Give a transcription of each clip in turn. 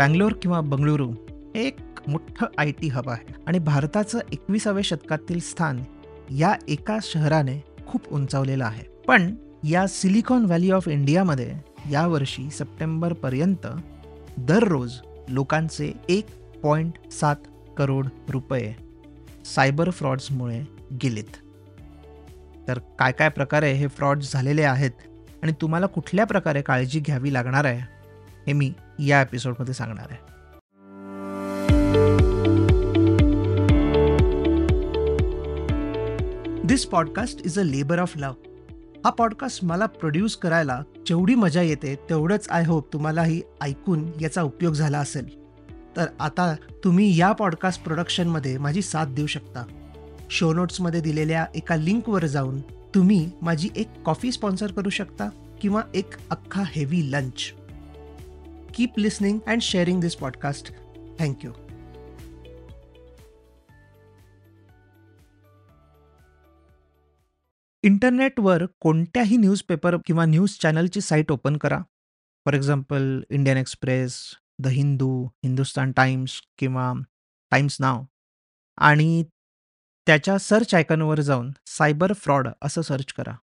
बँगलोर किंवा बंगळुरू हे एक मोठं आय टी हब आहे. आणि भारताचं एकविसाव्या शतकातील स्थान या एका शहराने खूप उंचावलेलं आहे. पण या सिलिकॉन व्हॅली ऑफ इंडियामध्ये यावर्षी सप्टेंबरपर्यंत दररोज लोकांचे एक पॉईंट सात करोड रुपये सायबर फ्रॉड्समुळे गेलेत. तर काय काय प्रकारे हे फ्रॉड्स झालेले आहेत आणि तुम्हाला कुठल्या प्रकारे काळजी घ्यावी लागणार आहे हे मी या एपिसोडमध्ये सांगणार आहे. This podcast is a labour of love हा पॉडकास्ट मला प्रोड्यूस करायला जेवढी मजा येते तेवढंच आय होप तुम्हालाही ऐकून याचा उपयोग झाला असेल. तर आता तुम्ही या पॉडकास्ट प्रोडक्शनमध्ये माझी साथ देऊ शकता. शो नोट्समध्ये दिलेल्या एका लिंकवर जाऊन तुम्ही माझी एक कॉफी स्पॉन्सर करू शकता किंवा एक अख्खा heavy lunch keep listening and sharing podcast. Thank thank you इंटरनेटवर कोणत्याही न्यूजपेपर किंवा न्यूज चॅनलची साईट ओपन करा. For example Indian Express the Hindu Hindustan Times किंवा टाइम्स नाव आणि त्याच्या सर्च आयकॉनवर जाऊन सायबर फ्रॉड असं सर्च करा.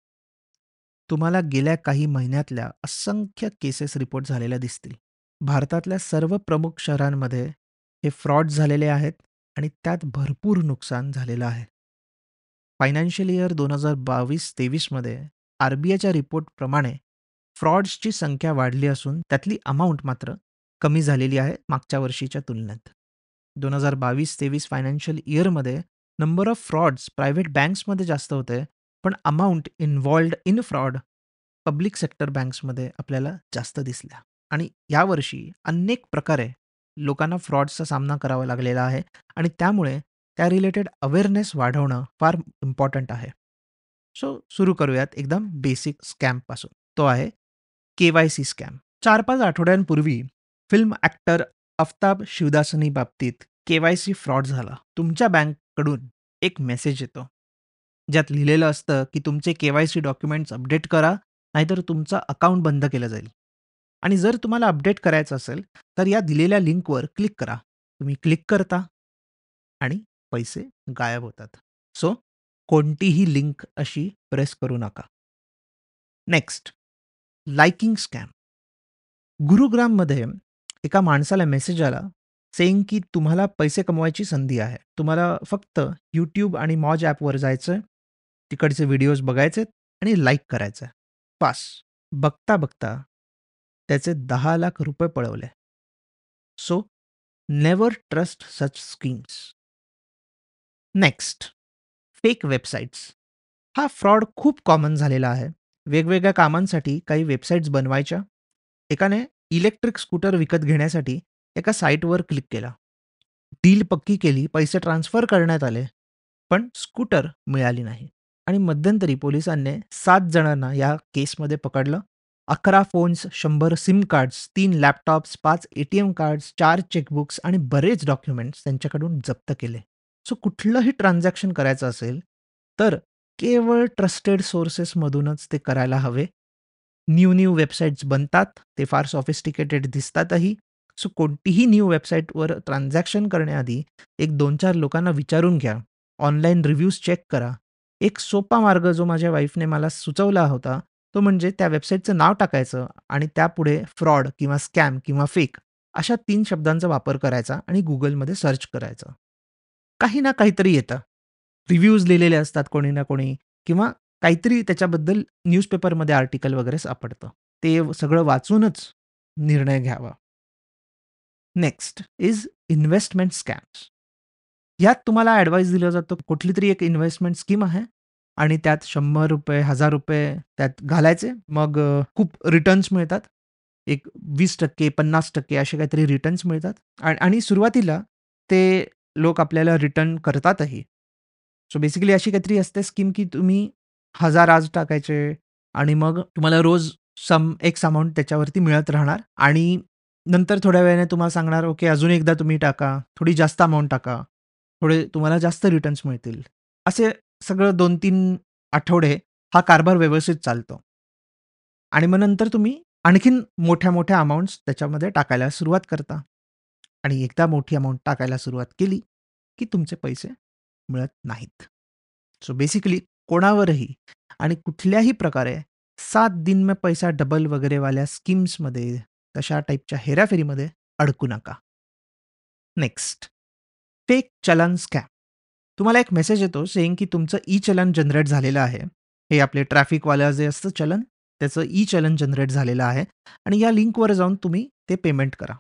तुम्हाला गेल्या काही महिन्यातल्या असंख्य केसेस रिपोर्ट झालेल्या दिसतील. भारतातल्या सर्व प्रमुख शहरांमध्ये हे फ्रॉड झालेले आहेत आणि त्यात भरपूर नुकसान झालेलं आहे. फायनान्शियल इयर दोन हजार बावीस तेवीसमध्ये आर बी आयच्या रिपोर्टप्रमाणे फ्रॉड्सची संख्या वाढली असून त्यातली अमाऊंट मात्र कमी झालेली आहे मागच्या वर्षीच्या तुलनेत. दोन हजार बावीस तेवीस फायनान्शियल इयरमध्ये नंबर ऑफ फ्रॉड्स प्रायव्हेट बँक्समध्ये जास्त होते पण amount involved in fraud public sector बँक्समध्ये आपल्याला जास्त दिसल्या. आणि यावर्षी अनेक प्रकारे लोकांना फ्रॉडचा सामना करावा लागलेला आहे आणि त्यामुळे त्या रिलेटेड अवेअरनेस वाढवणं फार इम्पॉर्टंट आहे. सो सुरू करूयात एकदम बेसिक स्कॅमपासून तो आहे के वाय सी स्कॅम. चार पाच आठवड्यांपूर्वी फिल्म ॲक्टर अफताब शिवदासनी बाबतीत के वाय सी फ्रॉड झाला. तुमच्या बँककडून एक मेसेज येतो. ज्यात लिहिलेलं असतं की तुमचे K Y C documents update करा नाहीतर तुमचं अकाउंट बंद केलं जाईल. आणि जर तुम्हाला अपडेट करायचं असेल तर या दिलेल्या लिंकवर क्लिक करा. तुम्ही क्लिक करता आणि पैसे गायब होतात. सो कोणतीही लिंक अशी प्रेस करू नका. Next liking scam. गुरुग्राममध्ये एका माणसाला मेसेज आला सेईंग की तुम्हाला पैसे कमवायची संधी आहे. तुम्हाला फक्त यूट्यूब आणि मॉज ॲपवर जायचं तिकडचे व्हिडिओज बघायचे आणि लाईक करायचं पास बघता बघता त्याचे दहा लाख रुपये पळवले. So never trust such schemes next fake websites हा फ्रॉड खूप कॉमन झालेला आहे. वेगवेगळ्या कामांसाठी काही वेबसाईट्स बनवायच्या. एकाने इलेक्ट्रिक स्कूटर विकत घेण्यासाठी एका साईटवर क्लिक केला. डील पक्की केली पैसे ट्रान्सफर करण्यात आले पण स्कूटर मिळाली नाही. आणि मध्यंतरी पोलिसांनी सात जणांना या केसमध्ये पकडलं. अकरा फोन्स शंभर सिम कार्ड्स तीन लॅपटॉप्स पाच ए टी एम कार्ड्स चार चेकबुक्स आणि बरेच डॉक्युमेंट्स त्यांच्याकडून जप्त केले. सो कुठलंही ट्रान्झॅक्शन करायचं असेल तर केवळ ट्रस्टेड सोर्सेसमधूनच ते करायला हवे. न्यू न्यू वेबसाईट्स बनतात ते फार सॉफिस्टिकेटेड दिसतातही. सो कोणतीही न्यू वेबसाईटवर ट्रान्झॅक्शन करण्याआधी एक दोन चार लोकांना विचारून घ्या. ऑनलाईन रिव्ह्यूज चेक करा. एक सोपा मार्ग जो माझ्या वाईफने मला सुचवला होता तो म्हणजे त्या वेबसाईटचं नाव टाकायचं आणि त्यापुढे फ्रॉड किंवा स्कॅम किंवा फेक अशा तीन शब्दांचा वापर करायचा आणि गुगलमध्ये सर्च करायचं. काही ना काहीतरी येतं. रिव्ह्यूज लिहिलेले असतात कोणी ना कोणी किंवा काहीतरी त्याच्याबद्दल न्यूजपेपरमध्ये आर्टिकल वगैरे सापडतं. ते सगळं वाचूनच निर्णय घ्यावा. Next is investment scams. ह्यात तुम्हाला ॲडवाईस दिलं जातं कुठली तरी एक इन्व्हेस्टमेंट स्कीम आहे? आणि त्यात शंभर रुपये हजार रुपये त्यात घालायचे. मग खूप रिटर्न्स मिळतात. एक वीस टक्के पन्नास टक्के असे काहीतरी रिटर्न्स मिळतात. आणि सुरुवातीला ते लोक आपल्याला रिटर्न करतातही. सो बेसिकली अशी काहीतरी असते स्कीम की तुम्ही हजार आज टाकायचे आणि मग तुम्हाला रोज सम एक्स अमाऊंट त्याच्यावरती मिळत राहणार. आणि नंतर थोड्या वेळाने तुम्हाला सांगणार ओके अजून एकदा तुम्ही टाका. थोडी जास्त अमाऊंट टाका. थोडे तुम्हाला जास्त रिटर्न्स मिळतील. असे सगळं दोन तीन आठवडे हा कारभार व्यवस्थित चालतो आणि मग नंतर तुम्ही आणखीन मोठ्या मोठ्या अमाऊंट्स त्याच्यामध्ये टाकायला सुरुवात करता आणि एकदा मोठी अमाऊंट टाकायला सुरुवात केली, की तुमचे पैसे मिळत नाहीत. सो बेसिकली कोणावरही आणि कुठल्याही प्रकारे सात दिन में पैसा डबल वगैरेवाल्या स्कीम्समध्ये, तशा टाईपच्या हेराफेरीमध्ये अडकू नका. Next, fake challan scam. तुम्हाला एक मेसेज येतो सेईंग की तुमचं ई-चलन जनरेट झालेलं आहे. हे आपले ट्रॅफिकवालं जे असतं चलन, त्याचं ई-चलन जनरेट झालेलं आहे आणि या लिंकवर जाऊन तुम्ही ते पेमेंट करा.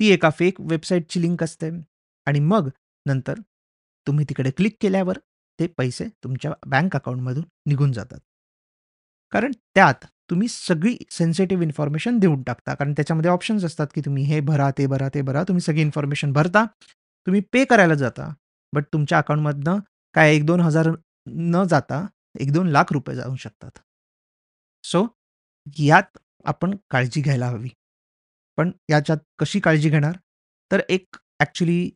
ती एका फेक वेबसाईटची लिंक असते आणि मग नंतर तुम्ही तिकडे क्लिक केल्यावर ते पैसे तुमच्या बँक अकाउंटमधून निघून जातात. कारण त्यात तुम्ही सगळी सेन्सिटिव्ह इन्फॉर्मेशन देऊन टाकता. कारण त्याच्यामध्ये ऑप्शन्स असतात, की तुम्ही हे भरा, ते भरा, ते भरा. तुम्ही सगळी इन्फॉर्मेशन भरता. तुम्ही पे करायला जाता. बट तुमच्या अकाउंटमधनं काय एक दोन हजार न जाता एक दोन लाख रुपये जाऊ शकतात. सो यात आपण काळजी घ्यायला हवी. पण याच्यात कशी काळजी घेणार? तर एक ॲक्च्युली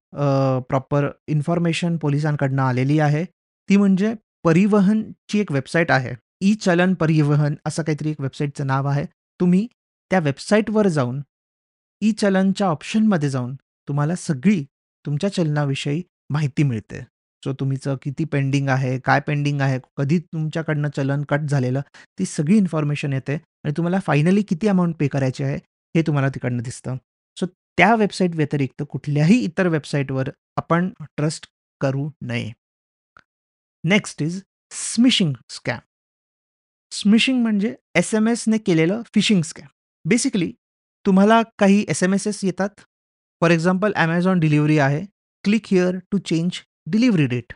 प्रॉपर इन्फॉर्मेशन पोलिसांकडनं आलेली आहे. ती म्हणजे परिवहनची एक वेबसाईट आहे. ई-चलन परिवहन असं काहीतरी एक वेबसाईटचं नाव आहे. तुम्ही त्या वेबसाईटवर जाऊन ई-चलनच्या ऑप्शनमध्ये जाऊन तुम्हाला सगळी तुमच्या चलनाविषयी माहिती मिळते. सो तुमचं किती पेंडिंग आहे, काय पेंडिंग आहे, कधी तुमच्याकडनं चलन कट झालेलं, ती सगळी इन्फॉर्मेशन येते आणि तुम्हाला फायनली किती अमाउंट पे करायची आहे, हे तुम्हाला तिकडनं दिसतं. सो त्या वेबसाईट व्यतिरिक्त कुठल्याही इतर वेबसाईटवर आपण ट्रस्ट करू नये. Next is smishing scam. Smishing म्हणजे एस-एम-एसने केलेलं फिशिंग स्कॅम. बेसिकली तुम्हाला काही एस-एम-एसेस येतात. फॉर एक्झाम्पल Amazon डिलिव्हरी आहे. Click here to change delivery date.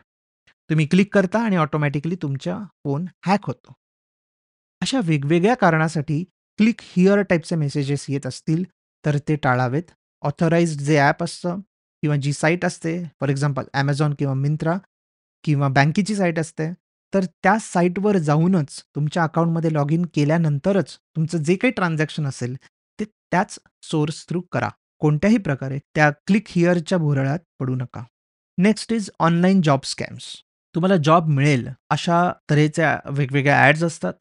तुम्ही क्लिक करता आणि ऑटोमॅटिकली तुमचा फोन हॅक होतो. अशा वेगवेगळ्या कारणासाठी क्लिक हिअर टाईपचे मेसेजेस येत असतील, तर ते टाळावेत. ऑथराइज्ड जे ॲप असतं किंवा जी साईट असते, फॉर एक्झाम्पल ॲमेझॉन किंवा मिंत्रा किंवा बँकेची साईट असते, तर त्या साईटवर जाऊनच तुमच्या अकाउंटमध्ये लॉग इन केल्यानंतरच तुमचं जे काही ट्रान्झॅक्शन असेल, ते त्याच सोर्स थ्रू करा. कोणत्याही प्रकारे त्या क्लिक हिअरच्या भुरळात पडू नका. Next is online job scams. तुम्हाला जॉब मिळेल अशा तऱ्हेच्या वेगवेगळ्या ॲड्स असतात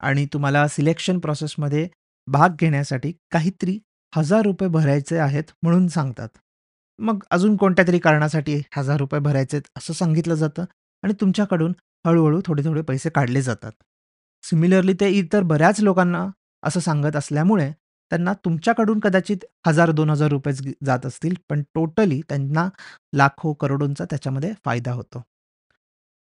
आणि तुम्हाला सिलेक्शन प्रोसेसमध्ये भाग घेण्यासाठी काहीतरी ₹1000 भरायचे आहेत म्हणून सांगतात. मग अजून कोणत्यातरी कारणासाठी ₹1000 भरायचेत असं सांगितलं जातं आणि तुमच्याकडून हळूहळू थोडे-थोडे पैसे काढले जातात. सिमिलरली ते इतर बऱ्याच लोकांना असं सांगत असल्यामुळे त्यांना तुमच्याकडून कदाचित ₹1000-2000 जात असतील, पण टोटली त्यांना लाखो, करोडोंचा त्याच्यामध्ये फायदा होतो.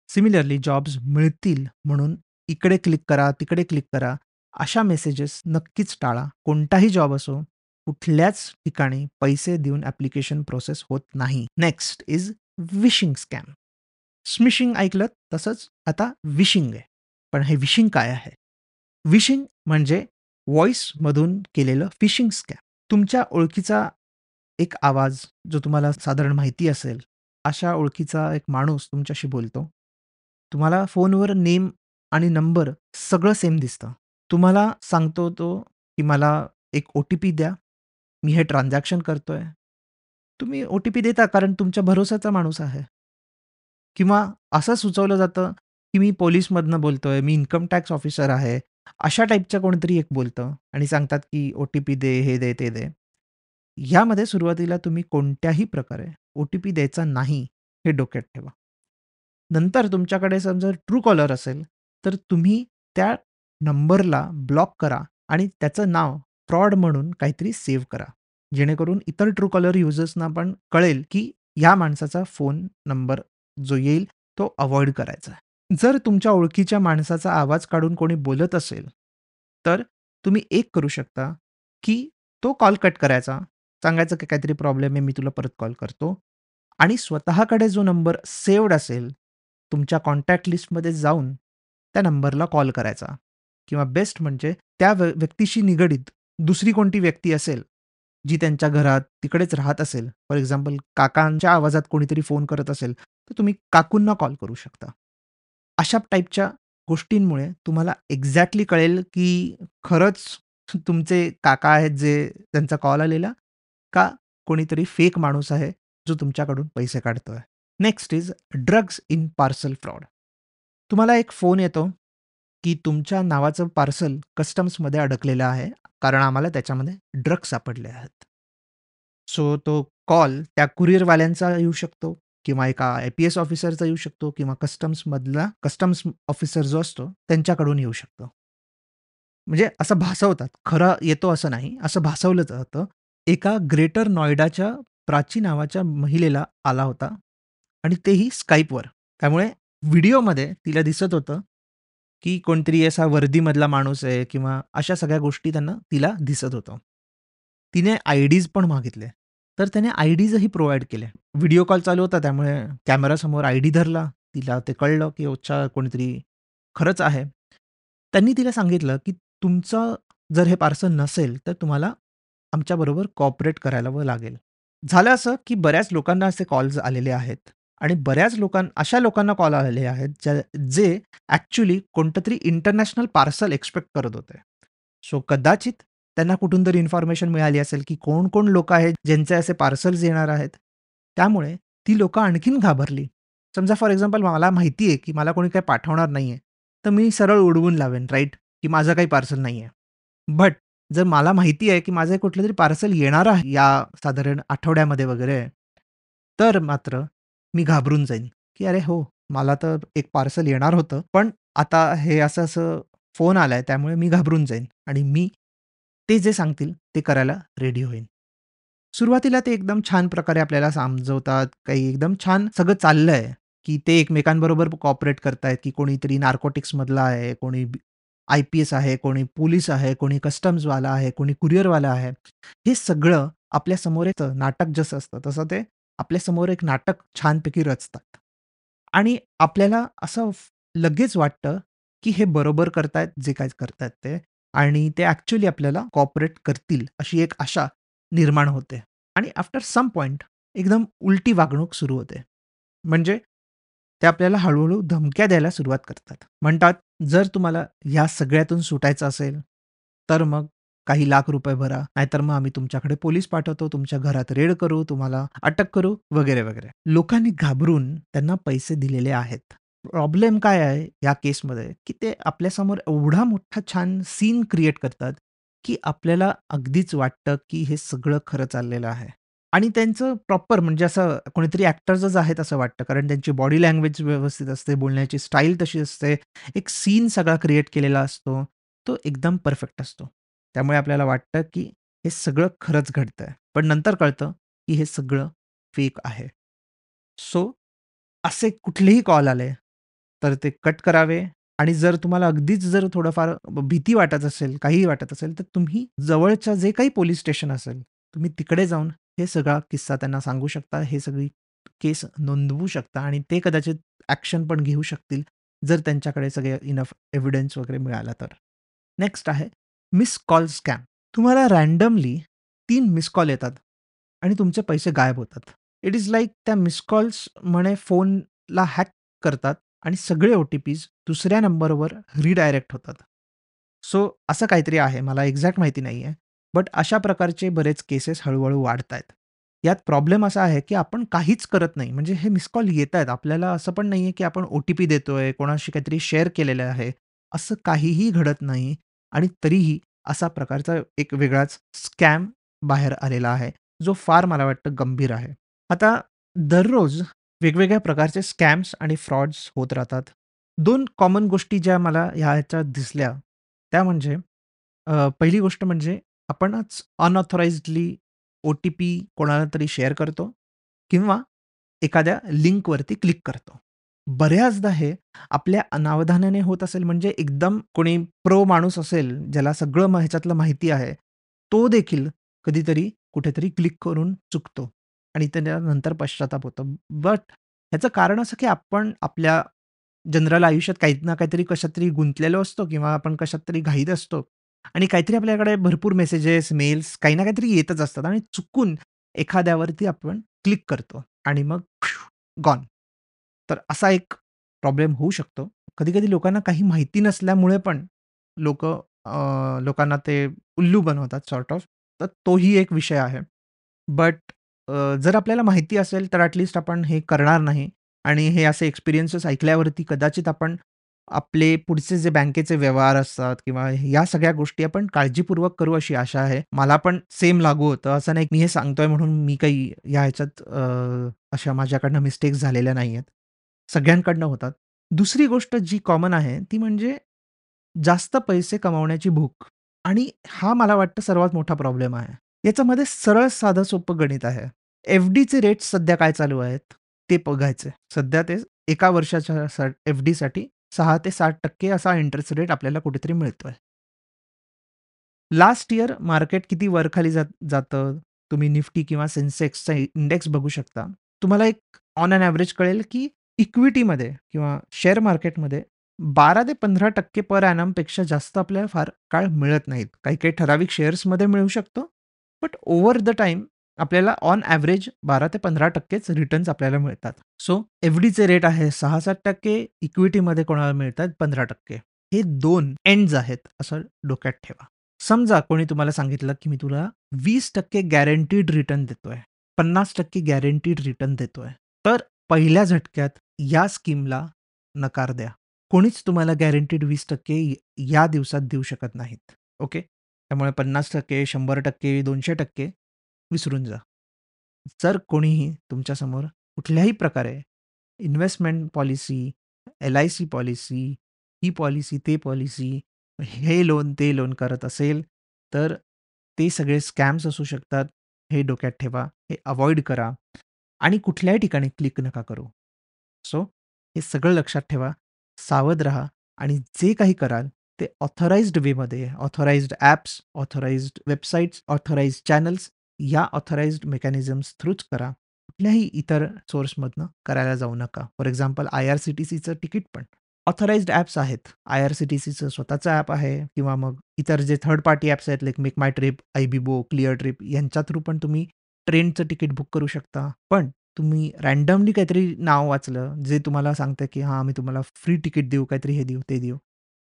सिमिलरली जॉब्स मिळतील म्हणून इकडे क्लिक करा, तिकडे क्लिक करा, अशा मेसेजेस नक्कीच टाळा. कोणताही जॉब असो, कुठल्याच ठिकाणी पैसे देऊन ॲप्लिकेशन प्रोसेस होत नाही. Next is vishing scam. Smishing ऐकलत तसंच आता विशिंग आहे. पण हे विशिंग काय आहे? विशिंग म्हणजे व्हॉईसमधून केलेलं फिशिंग स्कॅम. तुमच्या ओळखीचा एक आवाज जो तुम्हाला साधारण माहिती असेल, अशा ओळखीचा एक माणूस तुमच्याशी बोलतो. तुम्हाला फोनवर नेम आणि नंबर सगळं सेम दिसतं. तुम्हाला सांगतो तो, की मला एक ओ-टी-पी द्या. मी हे ट्रान्झॅक्शन करतो आहे तुम्ही ओ-टी-पी देता कारण तुमच्या भरोसाचा माणूस आहे. किंवा असं सुचवलं जातं, की मी पोलीसमधनं बोलतो आहे मी इन्कम टॅक्स ऑफिसर आहे. अशा टाईपचं कोणीतरी एक बोलतं आणि सांगतात, की ओ-टी-पी दे, हे दे, ते दे. ह्यामध्ये सुरुवातीला तुम्ही कोणत्याही प्रकारे ओ-टी-पी द्यायचा नाही, हे डोक्यात ठेवा. नंतर तुमच्याकडे समजा Truecaller असेल, तर तुम्ही त्या नंबरला ब्लॉक करा आणि त्याचं नाव फ्रॉड म्हणून काहीतरी सेव्ह करा. जेणेकरून इतर ट्रूकॉलर युजर्सना पण कळेल, की ह्या माणसाचा फोन नंबर जो येईल, तो अव्हॉइड करायचा आहे. जर तुमच्या ओळखीच्या माणसाचा आवाज काढून कोणी बोलत असेल, तर तुम्ही एक करू शकता, की तो कॉल कट करायचा. सांगायचं, की काहीतरी प्रॉब्लेम आहे, मी तुला परत कॉल करतो आणि स्वतःकडे जो नंबर सेव्हड असेल, तुमच्या कॉन्टॅक्ट लिस्टमध्ये जाऊन त्या नंबरला कॉल करायचा किंवा बेस्ट म्हणजे त्या व्य व्यक्तीशी निगडीत दुसरी कोणती व्यक्ती असेल, जी त्यांच्या घरात तिकडेच राहत असेल. फॉर एक्झाम्पल काकांच्या आवाजात कोणीतरी फोन करत असेल, तर तुम्ही काकूंना कॉल करू शकता. अशा टाईपच्या गोष्टींमुळे तुम्हाला एक्झॅक्टली कळेल, की खरंच तुमचे काका आहेत जे त्यांचा कॉल आलेला, का कोणीतरी फेक माणूस आहे, जो तुमच्याकडून पैसे काढतोय. Next is drugs in parcel fraud. तुम्हाला एक फोन येतो, की तुमच्या नावाचं पार्सल कस्टम्समध्ये अडकलेलं आहे, कारण आम्हाला त्याच्यामध्ये ड्रग्ज सापडले आहेत. सो तो कॉल त्या कुरिअरवाल्यांचा येऊ शकतो किंवा एका आय-पी-एस ऑफिसरचा येऊ शकतो किंवा कस्टम्समधला कस्टम्स ऑफिसर जो असतो त्यांच्याकडून येऊ शकतो. म्हणजे असं भासवतात. खरं येतो असं नाही, असं भासवलं जातं. एका ग्रेटर नॉयडाच्या प्राची नावाच्या महिलेला आला होता आणि तेही स्काईपवर त्यामुळे व्हिडिओमध्ये तिला दिसत होतं, की कोणतरी असा वर्दीमधला माणूस आहे किंवा अशा सगळ्या गोष्टी त्यांना तिला दिसत होतं. तिने आयडीज पण मागितले. तर त्याने आयडीजही प्रोव्हाइड केले. व्हिडिओ कॉल चालू होता त्यामुळे कॅमेरासमोर आयडी धरला. तिला ते कळलं, की अच्छा कोणीतरी खरंच आहे. त्यांनी तिला सांगितलं, की तुमचं जर हे पार्सल नसेल, तर तुम्हाला आमच्याबरोबर कॉपरेट करायला लागेल. झालं असं, की बऱ्याच लोकांना असे कॉल्स आलेले आहेत आणि बऱ्याच लोकां अशा लोकांना कॉल आलेले आहेत, ज्या जे ॲक्च्युली कोणतं तरी इंटरनॅशनल पार्सल एक्स्पेक्ट करत होते. सो कदाचित त्यांना कुठून तरी इन्फॉर्मेशन मिळाली असेल, की कोण-कोण लोकं आहेत, ज्यांचे असे पार्सल्स येणार आहेत. त्यामुळे ती लोकं आणखीन घाबरली. समजा फॉर एक्झाम्पल मला माहिती आहे, की मला कोणी काही पाठवणार नाही आहे तर मी सरळ उडवून लावेन, राईट की माझं काही पार्सल नाही आहे बट जर मला माहिती आहे, की माझं कुठलं तरी पार्सल येणार आहे या साधारण आठवड्यामध्ये वगैरे, तर मात्र मी घाबरून जाईन, की "अरे हो, मला तर एक पार्सल येणार होतं, पण आता हे असं-असं फोन आला आहे त्यामुळे मी घाबरून जाईन आणि मी ते जे सांगतील ते करायला रेडी होईन." सुरुवातीला ते एकदम छान प्रकारे आपल्याला समजवतात, काही एकदम छान सगळं चाललंय, की ते एकमेकांबरोबर कॉपरेट करतायत, की कोणीतरी नार्कोटिक्समधला आहे, कोणी आय-पी-एस आहे, कोणी पोलीस आहे, कोणी कस्टम्सवाला आहे, कोणी कुरिअरवाला आहे. हे सगळं आपल्यासमोर एक नाटक जसं असतं, तसं ते आपल्यासमोर एक नाटक छानपैकी रचतात. आणि आपल्याला असं लगेच वाटतं, की हे बरोबर करतायत जे काय करतायत ते आणि ते ॲक्च्युली आपल्याला कॉपरेट करतील अशी एक आशा निर्माण होते. आणि आफ्टर सम पॉईंट एकदम उलटी वागणूक सुरू होते. म्हणजे ते आपल्याला हळूहळू धमक्या द्यायला सुरुवात करतात. म्हणतात, "जर तुम्हाला ह्या सगळ्यातून सुटायचं असेल, तर मग काही लाख रुपये भरा. नाहीतर मग आम्ही तुमच्याकडे पोलीस पाठवतो, तुमच्या घरात रेड करू, तुम्हाला अटक करू, वगैरे, वगैरे." लोकांनी घाबरून त्यांना पैसे दिलेले आहेत. प्रॉब्लेम काय आहे या केसमध्ये, की ते आपल्यासमोर एवढा मोठा छान सीन क्रिएट करतात, की आपल्याला अगदीच वाटतं, की हे सगळं खरं चाललेलं आहे. आणि त्यांचं प्रॉपर म्हणजे असं कोणीतरी ॲक्टर्सच आहेत असं वाटतं. कारण त्यांची बॉडी लँग्वेज व्यवस्थित असते, बोलण्याची स्टाईल तशी असते. एक सीन सगळा क्रिएट केलेला असतो. तो एकदम परफेक्ट असतो. त्यामुळे आपल्याला वाटतं, की हे सगळं खरंच घडतंय. पण नंतर कळतं, की हे सगळं फेक आहे. सो असे कुठलेही कॉल आले, तर ते कट करावे आणि जर तुम्हाला अगदीच जर थोडंफार भीती वाटत असेल, काहीही वाटत असेल, तर तुम्ही जवळच्या जे काही पोलीस स्टेशन असेल, तुम्ही तिकडे जाऊन हे सगळा किस्सा त्यांना सांगू शकता. हे सगळी केस नोंदवू शकता आणि ते कदाचित ॲक्शन पण घेऊ शकतील, जर त्यांच्याकडे सगळे इनफ एव्हिडन्स वगैरे मिळाला तर. नेक्स्ट आहे मिस कॉल स्कॅम. तुम्हाला रँडमली तीन मिस कॉल येतात आणि तुमचे पैसे गायब होतात. इट इज लाईक त्या मिस कॉल्स म्हणे फोनला हॅक करतात आणि सगळे ओ-टी-पीज दुसऱ्या नंबरवर रिडायरेक्ट होतात. सो असं काहीतरी आहे. मला एक्झॅक्ट माहिती नाहीये. बट अशा प्रकारचे बरेच केसेस हळूहळू वाढत वाढतायत. यात प्रॉब्लेम असा आहे, की आपण काहीच करत नाही. म्हणजे हे मिस कॉल येतायत. आपल्याला असं पण नाहीये, की आपण ओ-टी-पी देतोय, कोणाशी काहीतरी शेअर केलेलं आहे. असं काहीही घडत नाही आणि तरीही असा प्रकारचा एक वेगळाच स्कॅम बाहेर आलेला आहे, जो फार मला वाटतं गंभीर आहे. आता दररोज वेगवेगळ्या प्रकारचे स्कॅम्स आणि फ्रॉड्स होत राहतात. 2 कॉमन गोष्टी ज्या मला ह्या ह्याच्यात दिसल्या, त्या म्हणजे अ, पहिली गोष्ट म्हणजे आपणच अनऑथराइज्डली ओ-टी-पी कोणाला तरी शेअर करतो किंवा एखाद्या लिंकवरती क्लिक करतो. बऱ्याचदा हे आपल्या अनावधानाने होत असेल म्हणजे एकदम कोणी प्रो माणूस असेल, ज्याला सगळं ह्याच्यातलं माहिती आहे, तो देखील कधीतरी कुठेतरी क्लिक करून चुकतो आणि त्याच्यानंतर पश्चाताप होतो. बट ह्याचं कारण असं की आपण आपल्या जनरल आयुष्यात काही ना काहीतरी कशात तरी गुंतलेलो असतो किंवा आपण कशात तरी घाईत असतो आणि काहीतरी आपल्याकडे भरपूर मेसेजेस, मेल्स काही ना काहीतरी येतच असतात आणि चुकून एखाद्यावरती आपण क्लिक करतो आणि मग गॉन. तर असा एक प्रॉब्लेम होऊ शकतो. कधी-कधी लोकांना काही माहिती नसल्यामुळे पण लोकं लोकांना ते उल्लू बनवतात सॉर्ट ऑफ. तर तोही एक विषय आहे. बट जर आपल्याला माहिती असेल तर ॲटलिस्ट आपण हे करणार नाही आणि हे असे एक्सपिरियन्सेस ऐकल्यावरती कदाचित आपण आपले पुढचे जे बँकेचे व्यवहार असतात किंवा या सगळ्या गोष्टी आपण काळजीपूर्वक करू अशी आशा आहे. मला पण सेम लागू होतं. असं नाही मी हे सांगतोय म्हणून मी काही या ह्याच्यात अ, अशा माझ्याकडनं मिस्टेक्स झालेल्या नाहीयेत. सगळ्यांकडनं होतात. दुसरी गोष्ट जी कॉमन आहे ती म्हणजे जास्त पैसे कमावण्याची भूक आणि हा मला वाटतं सर्वात मोठा प्रॉब्लेम आहे. याच्यामध्ये सरळ साधं सोपं गणित आहे. एफ-डीचे रेट सध्या काय चालू आहेत ते बघायचे. सध्या ते एका वर्षाच्या सा एफ-डीसाठी सहा ते सात टक्के असा इंटरेस्ट रेट आपल्याला कुठेतरी मिळतोय. लास्ट इयर मार्केट किती वरखाली जात जातं. तुम्ही निफ्टी किंवा सेन्सेक्सचा इंडेक्स बघू शकता. तुम्हाला एक ऑन अन ॲव्हरेज कळेल, की इक्विटीमध्ये किंवा शेअर मार्केटमध्ये 12 ते 15% पर ॲनमपेक्षा जास्त आपल्याला फार काळ मिळत नाहीत. काही-काही ठराविक शेअर्समध्ये मिळू शकतो. बट ओव्हर द टाईम आपल्याला ऑन ॲव्हरेज बारा ते पंधरा टक्केच रिटर्न्स आपल्याला मिळतात. सो एफ-डीचे रेट आहे 6-7% इक्विटीमध्ये कोणाला मिळतात 15%. हे दोन एंड्स आहेत असं डोक्यात ठेवा. समजा कोणी तुम्हाला सांगितलं, की मी तुला 20% गॅरंटीड रिटर्न देतोय. 50% गॅरंटीड रिटर्न देतोय. तर पहिल्या झटक्यात या स्कीमला नकार द्या. कोणीच तुम्हाला गॅरंटीड 20% या दिवसात देऊ शकत नाहीत. ओके. त्यामुळे 50%, 100%, 200% विसरून जा. जर कोणीही तुमच्यासमोर कुठल्याही प्रकारे इन्व्हेस्टमेंट पॉलिसी, एल-आय-सी पॉलिसी, ही पॉलिसी, ते पॉलिसी, हे लोन, ते लोन करत असेल, तर ते सगळे स्कॅम्स असू शकतात. हे डोक्यात ठेवा. हे अवॉइड करा आणि कुठल्याही ठिकाणी क्लिक नका करू. सो हे सगळं लक्षात ठेवा. सावध राहा आणि जे काही कराल ते ऑथराइज्ड वेमध्ये, authorised apps, authorised websites, authorised channels या ऑथराइज्ड मेकॅनिझम्स थ्रूच करा. कुठल्याही इतर सोर्समधनं करायला जाऊ नका. फॉर एक्झाम्पल आय-आर-सी-टी-सीचं तिकीट पण ऑथराइज्ड ॲप्स आहेत. आय-आर-सी-टी-सीचं स्वतःचं ॲप आहे किंवा मग इतर जे थर्ड पार्टी ॲप्स आहेत लाईक मेक माय ट्रिप, आयबीबो, क्लिअर ट्रिप यांच्या थ्रू पण तुम्ही ट्रेनचं तिकीट बुक करू शकता. पण तुम्ही रँडमली काहीतरी नाव वाचलं, जे तुम्हाला सांगतं, की हां, आम्ही तुम्हाला फ्री तिकीट देऊ, काहीतरी हे देऊ, ते देऊ.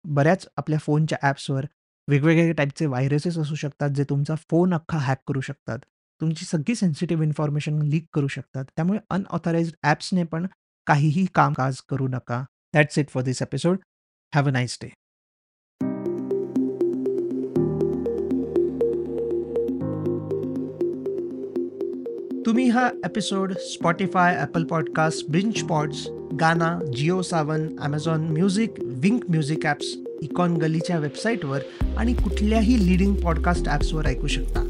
बऱ्याच आपल्या फोनच्या ॲप्सवर वेगवेगळ्या टाइपचे व्हायरसेस असू शकतात, जे तुमचा फोन अख्खा हॅक करू शकतात. तुमची सगळी सेन्सिटिव्ह इन्फॉर्मेशन लीक करू शकतात. त्यामुळे अनऑथराइज्ड ॲप्सने पण काहीही कामकाज करू नका. That's it for this episode. Have a nice day. तुम्ही हा episode Spotify, Apple Podcasts, BingePods, Gaana, Jio Saavn, Amazon music, Wynk music apps, Econ गलीच्या वेबसाईटवर आणि कुठल्याही लीडिंग पॉडकास्ट ॲप्सवर ऐकू शकता.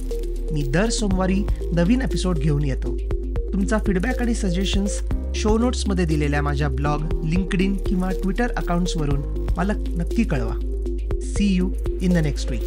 मी दर सोमवारी नवीन एपिसोड घेऊन येतो. तुमचा फीडबॅक आणि सजेशन्स शो नोट्समध्ये दिलेल्या माझ्या ब्लॉग, लिंक्डइन किंवा ट्विटर अकाउंट्सवरून मला नक्की कळवा. See you in the next week.